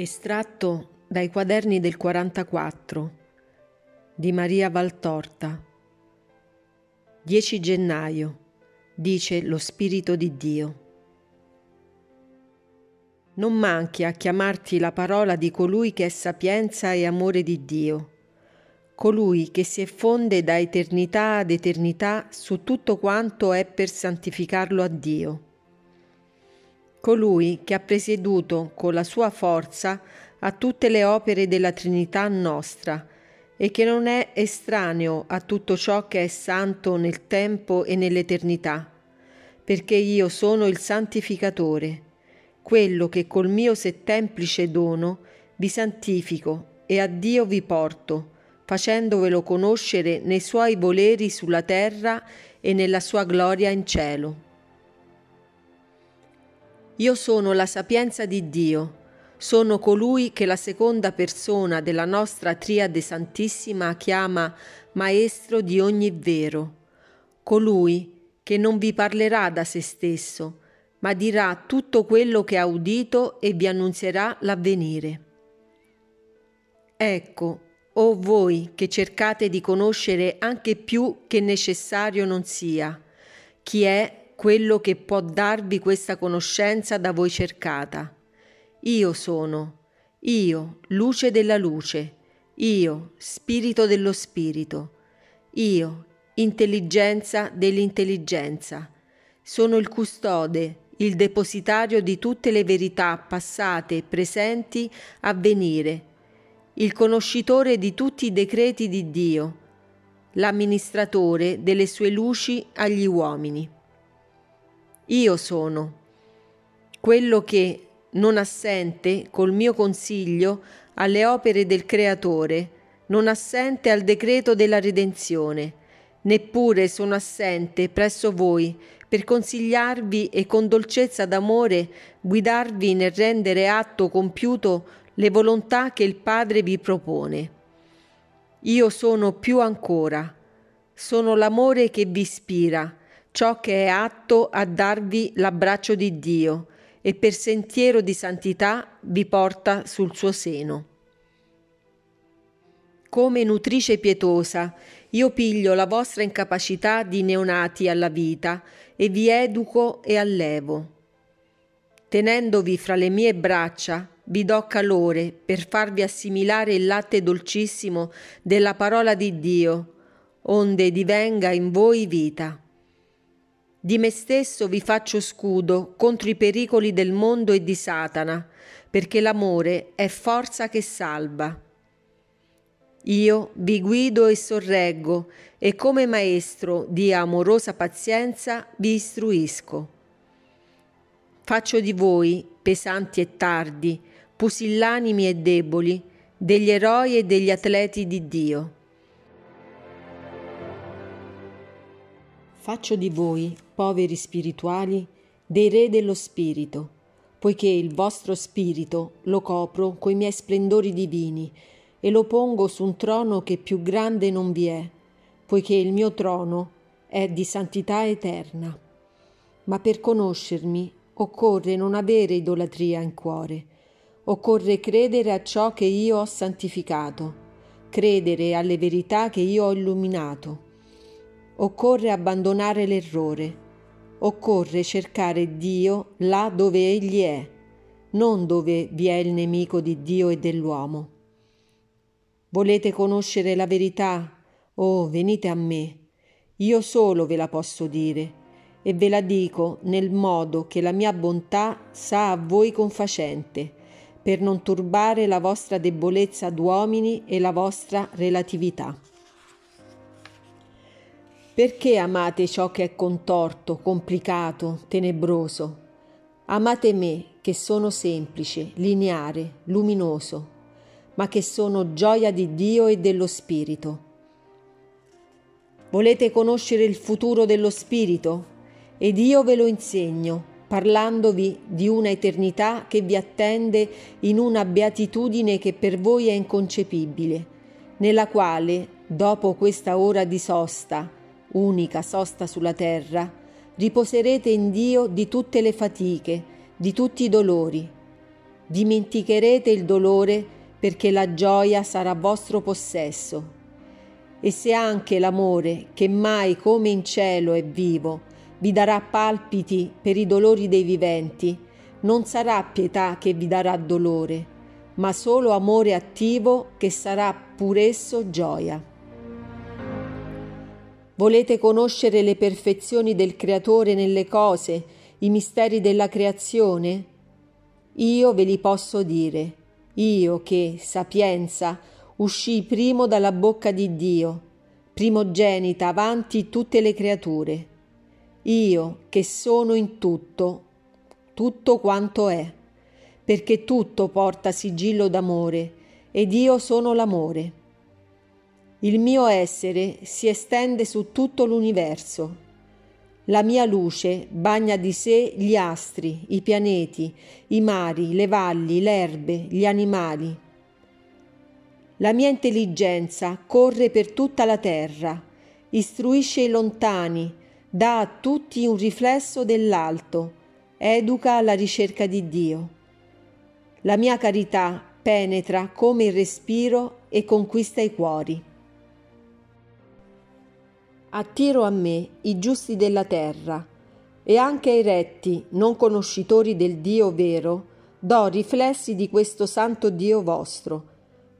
Estratto dai quaderni del 44 di Maria Valtorta 10 gennaio dice lo Spirito di Dio. Non manchi a chiamarti la parola di colui che è sapienza e amore di Dio, colui che si effonde da eternità ad eternità su tutto quanto è per santificarlo a Dio colui che ha presieduto con la sua forza a tutte le opere della Trinità nostra e che non è estraneo a tutto ciò che è santo nel tempo e nell'eternità, perché io sono il santificatore, quello che col mio settemplice dono vi santifico e a Dio vi porto, facendovelo conoscere nei suoi voleri sulla terra e nella sua gloria in cielo. Io sono la sapienza di Dio, sono colui che la seconda persona della nostra Triade Santissima chiama Maestro di ogni vero, colui che non vi parlerà da se stesso, ma dirà tutto quello che ha udito e vi annunzierà l'avvenire. Ecco, o voi che cercate di conoscere anche più che necessario non sia, chi è quello che può darvi questa conoscenza da voi cercata. Io sono, io, luce della luce, io, spirito dello spirito, io, intelligenza dell'intelligenza. Sono il custode, il depositario di tutte le verità passate, presenti, a venire, il conoscitore di tutti i decreti di Dio, l'amministratore delle sue luci agli uomini. Io sono quello che, non assente col mio consiglio alle opere del Creatore, non assente al decreto della redenzione, neppure sono assente presso voi per consigliarvi e con dolcezza d'amore guidarvi nel rendere atto compiuto le volontà che il Padre vi propone. Io sono più ancora, sono l'amore che vi ispira, ciò che è atto a darvi l'abbraccio di Dio e per sentiero di santità vi porta sul suo seno. Come nutrice pietosa, io piglio la vostra incapacità di neonati alla vita e vi educo e allevo. Tenendovi fra le mie braccia, vi do calore per farvi assimilare il latte dolcissimo della parola di Dio, onde divenga in voi vita. Di me stesso vi faccio scudo contro i pericoli del mondo e di Satana, perché l'amore è forza che salva. Io vi guido e sorreggo e come maestro di amorosa pazienza vi istruisco. Faccio di voi, pesanti e tardi, pusillanimi e deboli, degli eroi e degli atleti di Dio. Faccio di voi, poveri spirituali, dei re dello spirito, poiché il vostro spirito lo copro coi miei splendori divini e lo pongo su un trono che più grande non vi è, poiché il mio trono è di santità eterna. Ma per conoscermi occorre non avere idolatria in cuore, occorre credere a ciò che io ho santificato, credere alle verità che io ho illuminato occorre abbandonare l'errore, occorre cercare Dio là dove Egli è, non dove vi è il nemico di Dio e dell'uomo. Volete conoscere la verità? Oh, venite a me. Io solo ve la posso dire e ve la dico nel modo che la mia bontà sa a voi confacente, per non turbare la vostra debolezza d'uomini e la vostra relatività. Perché amate ciò che è contorto, complicato, tenebroso? Amate me, che sono semplice, lineare, luminoso, ma che sono gioia di Dio e dello Spirito. Volete conoscere il futuro dello Spirito? Ed io ve lo insegno, parlandovi di una eternità che vi attende in una beatitudine che per voi è inconcepibile, nella quale, dopo questa ora di sosta, unica sosta sulla terra, riposerete in Dio di tutte le fatiche, di tutti i dolori. dimenticherete il dolore perché la gioia sarà vostro possesso. E se anche l'amore, che mai come in cielo è vivo, vi darà palpiti per i dolori dei viventi, non sarà pietà che vi darà dolore, ma solo amore attivo che sarà pur esso gioia. Volete conoscere le perfezioni del Creatore nelle cose, i misteri della creazione? Io ve li posso dire, io che, sapienza, uscì primo dalla bocca di Dio, primogenita avanti tutte le creature. Io che sono in tutto, tutto quanto è, perché tutto porta sigillo d'amore, ed io sono l'amore. Il mio essere si estende su tutto l'universo la mia luce bagna di sé gli astri, i pianeti, i mari, le valli, le erbe, gli animali. La mia intelligenza corre per tutta la terra, istruisce i lontani, dà a tutti un riflesso dell'alto, educa alla ricerca di Dio. La mia carità penetra come il respiro e conquista i cuori. Attiro a me i giusti della terra, e anche ai retti, non conoscitori del Dio vero, do riflessi di questo santo Dio vostro,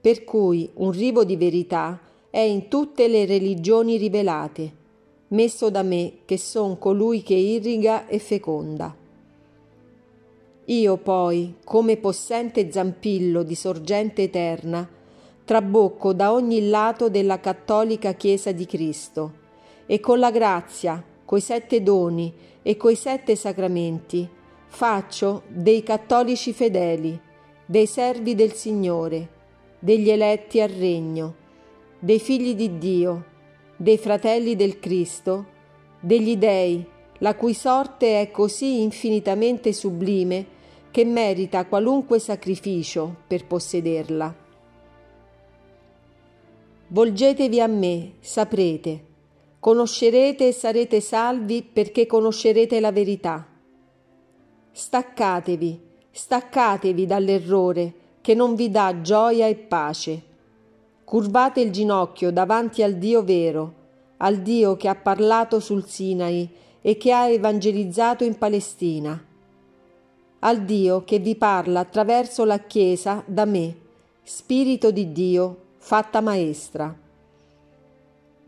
per cui un rivo di verità è in tutte le religioni rivelate, messo da me che son colui che irriga e feconda. Io poi, come possente zampillo di sorgente eterna, trabocco da ogni lato della cattolica Chiesa di Cristo, e con la grazia, coi sette doni e coi sette sacramenti, faccio dei cattolici fedeli, dei servi del Signore, degli eletti al regno, dei figli di Dio, dei fratelli del Cristo, degli dei, la cui sorte è così infinitamente sublime che merita qualunque sacrificio per possederla. Volgetevi a me, saprete, Conoscerete e sarete salvi perché conoscerete la verità. Staccatevi, staccatevi dall'errore che non vi dà gioia e pace. Curvate il ginocchio davanti al Dio vero, al Dio che ha parlato sul Sinai e che ha evangelizzato in Palestina, al Dio che vi parla attraverso la Chiesa da me, Spirito di Dio, fatta maestra.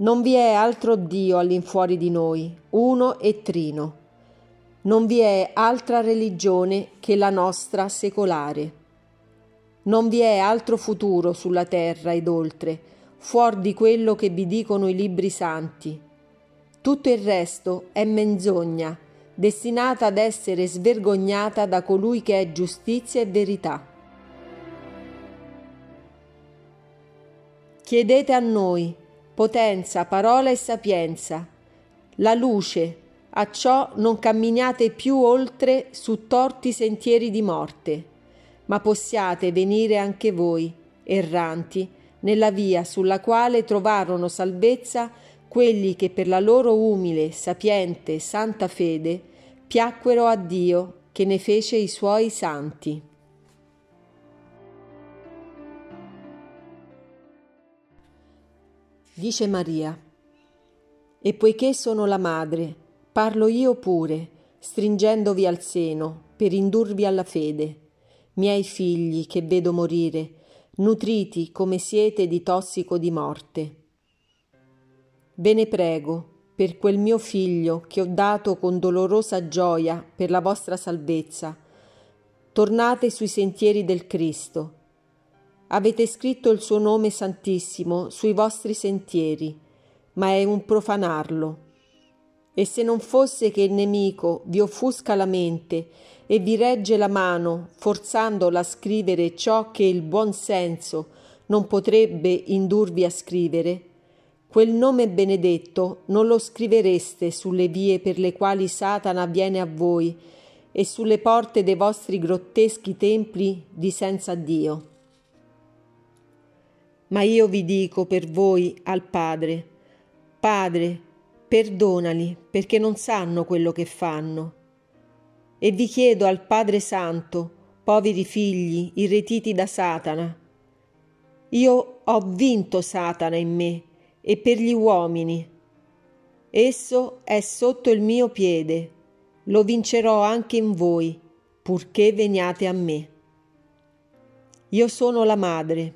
Non vi è altro Dio all'infuori di noi, uno e trino. Non vi è altra religione che la nostra secolare. Non vi è altro futuro sulla terra ed oltre, fuori di quello che vi dicono i libri santi. Tutto il resto è menzogna, destinata ad essere svergognata da colui che è giustizia e verità. Chiedete a noi, potenza, parola e sapienza, la luce, a ciò non camminiate più oltre su torti sentieri di morte, ma possiate venire anche voi, erranti, nella via sulla quale trovarono salvezza quelli che per la loro umile, sapiente, santa fede piacquero a Dio che ne fece i suoi santi. Dice Maria. E poiché sono la madre, parlo io pure, stringendovi al seno, per indurvi alla fede. Miei figli che vedo morire, nutriti come siete di tossico di morte. Ve ne prego, per quel mio figlio che ho dato con dolorosa gioia per la vostra salvezza, tornate sui sentieri del Cristo, Avete scritto il suo nome santissimo sui vostri sentieri, ma è un profanarlo. E se non fosse che il nemico vi offusca la mente e vi regge la mano, forzandola a scrivere ciò che il buon senso non potrebbe indurvi a scrivere, quel nome benedetto non lo scrivereste sulle vie per le quali Satana viene a voi e sulle porte dei vostri grotteschi templi di senza Dio. Ma io vi dico per voi al Padre, Padre, perdonali perché non sanno quello che fanno. E vi chiedo al Padre Santo, poveri figli irretiti da Satana. Io ho vinto Satana in me e per gli uomini. Esso è sotto il mio piede, lo vincerò anche in voi, purché veniate a me. Io sono la madre,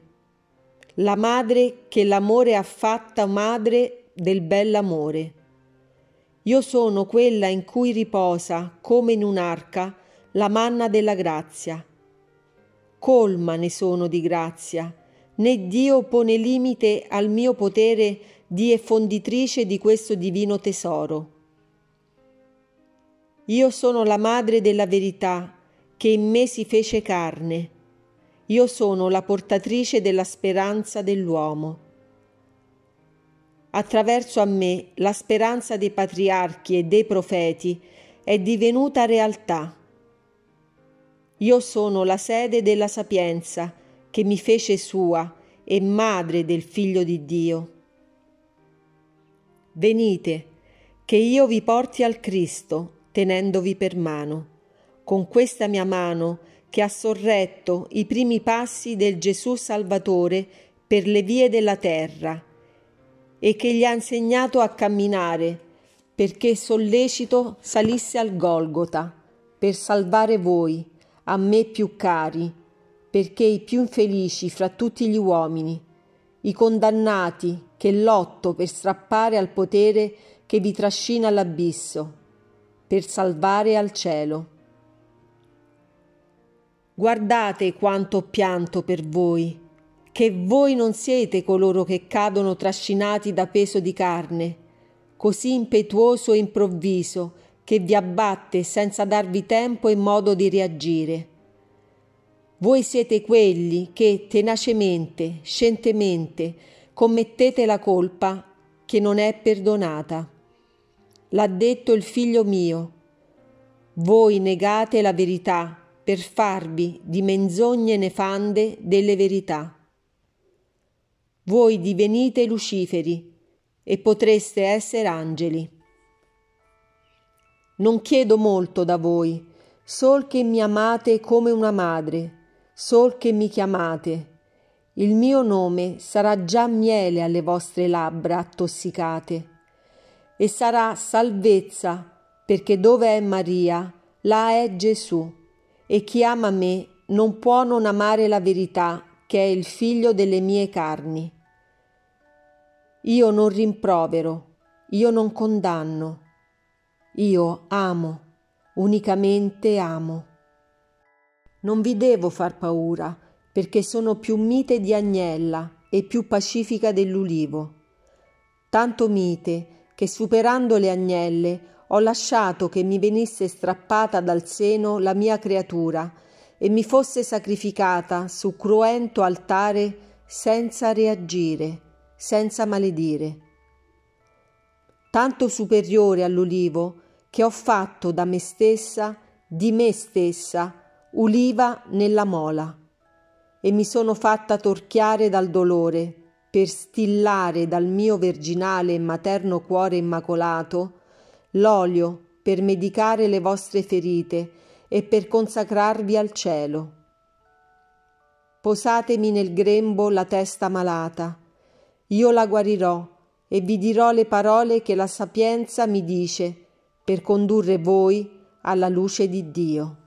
la madre che l'amore ha fatta madre del bell'amore. Io sono quella in cui riposa, come in un'arca, la manna della grazia. Colma ne sono di grazia, né Dio pone limite al mio potere di effonditrice di questo divino tesoro. Io sono la madre della verità che in me si fece carne. Io sono la portatrice della speranza dell'uomo. Attraverso a me la speranza dei patriarchi e dei profeti è divenuta realtà io sono la sede della sapienza che mi fece sua e madre del Figlio di Dio. Venite, che io vi porti al Cristo, tenendovi per mano, con questa mia mano che ha sorretto i primi passi del Gesù Salvatore per le vie della terra e che gli ha insegnato a camminare perché sollecito salisse al Golgota per salvare voi a me più cari, perché i più infelici fra tutti gli uomini, i condannati che lotto per strappare al potere che vi trascina all'abisso, per salvare al cielo. Guardate quanto pianto per voi, che voi non siete coloro che cadono trascinati da peso di carne, così impetuoso e improvviso, che vi abbatte senza darvi tempo e modo di reagire. Voi siete quelli che tenacemente, scientemente, commettete la colpa che non è perdonata. L'ha detto il figlio mio. Voi negate la verità per farvi di menzogne nefande delle verità. Voi divenite luciferi e potreste essere angeli. Non chiedo molto da voi, sol che mi amate come una madre, sol che mi chiamate. Il mio nome sarà già miele alle vostre labbra attossicate, e sarà salvezza, perché dove è Maria, là è Gesù, e chi ama me non può non amare la verità, che è il figlio delle mie carni. Io non rimprovero, io non condanno, io amo, unicamente amo. Non vi devo far paura, perché sono più mite di agnella e più pacifica dell'ulivo. Tanto mite che superando le agnelle ho lasciato che mi venisse strappata dal seno la mia creatura e mi fosse sacrificata su cruento altare senza reagire, senza maledire. Tanto superiore all'ulivo che ho fatto da me stessa, di me stessa, uliva nella mola, e mi sono fatta torchiare dal dolore per stillare dal mio virginale e materno cuore immacolato l'olio per medicare le vostre ferite e per consacrarvi al cielo. Posatemi nel grembo la testa malata, io la guarirò e vi dirò le parole che la sapienza mi dice per condurre voi alla luce di Dio.